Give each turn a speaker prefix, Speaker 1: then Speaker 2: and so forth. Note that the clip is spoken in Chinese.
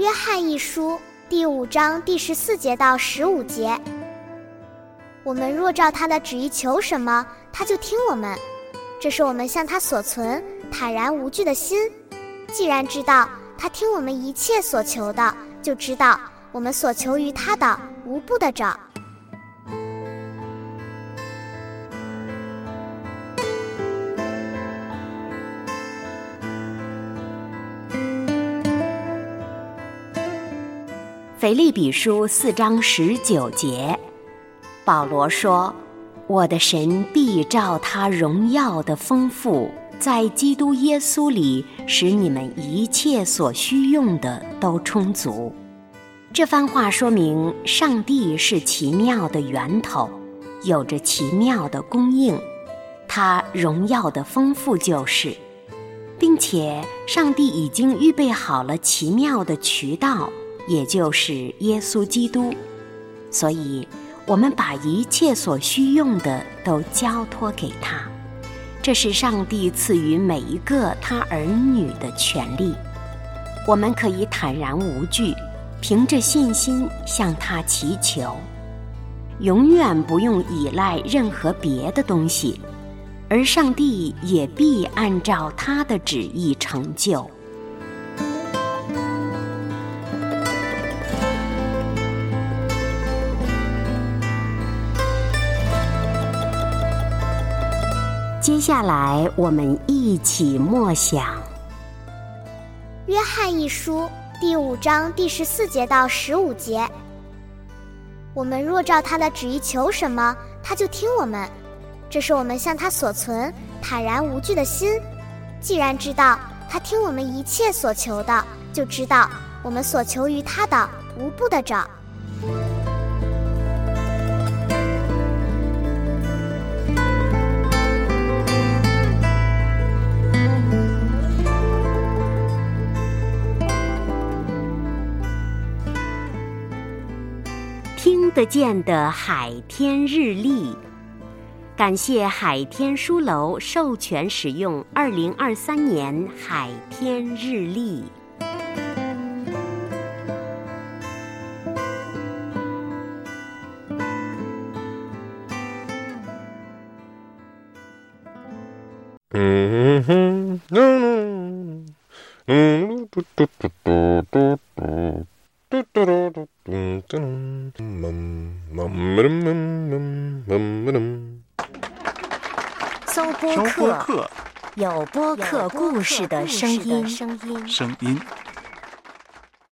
Speaker 1: 约翰一书第五章第十四节到十五节：我们若照他的旨意求什么，他就听我们。这是我们向他所存坦然无惧的心。既然知道他听我们一切所求的，就知道我们所求于他的无不得着。
Speaker 2: 腓利比书四章十九节，保罗说：“我的神必照他荣耀的丰富，在基督耶稣里，使你们一切所需用的都充足。”这番话说明，上帝是奇妙的源头，有着奇妙的供应，他荣耀的丰富就是，并且上帝已经预备好了奇妙的渠道。也就是耶稣基督，所以我们把一切所需用的都交托给他，这是上帝赐予每一个他儿女的权利。我们可以坦然无惧，凭着信心向他祈求，永远不用依赖任何别的东西，而上帝也必按照他的旨意成就。接下来，我们一起默想《
Speaker 1: 约翰一书》第五章第十四节到十五节。我们若照他的旨意求什么，他就听我们。这是我们向他所存坦然无惧的心。既然知道他听我们一切所求的，就知道我们所求于他的无不得着。
Speaker 2: 听得见的海天日历，感谢海天书楼授权使用二零二三年海天日历。嗯哼，嗯嗯，嘟嘟嘟嘟嘟嘟。搜播客，有播客故事的声音。
Speaker 3: 声音。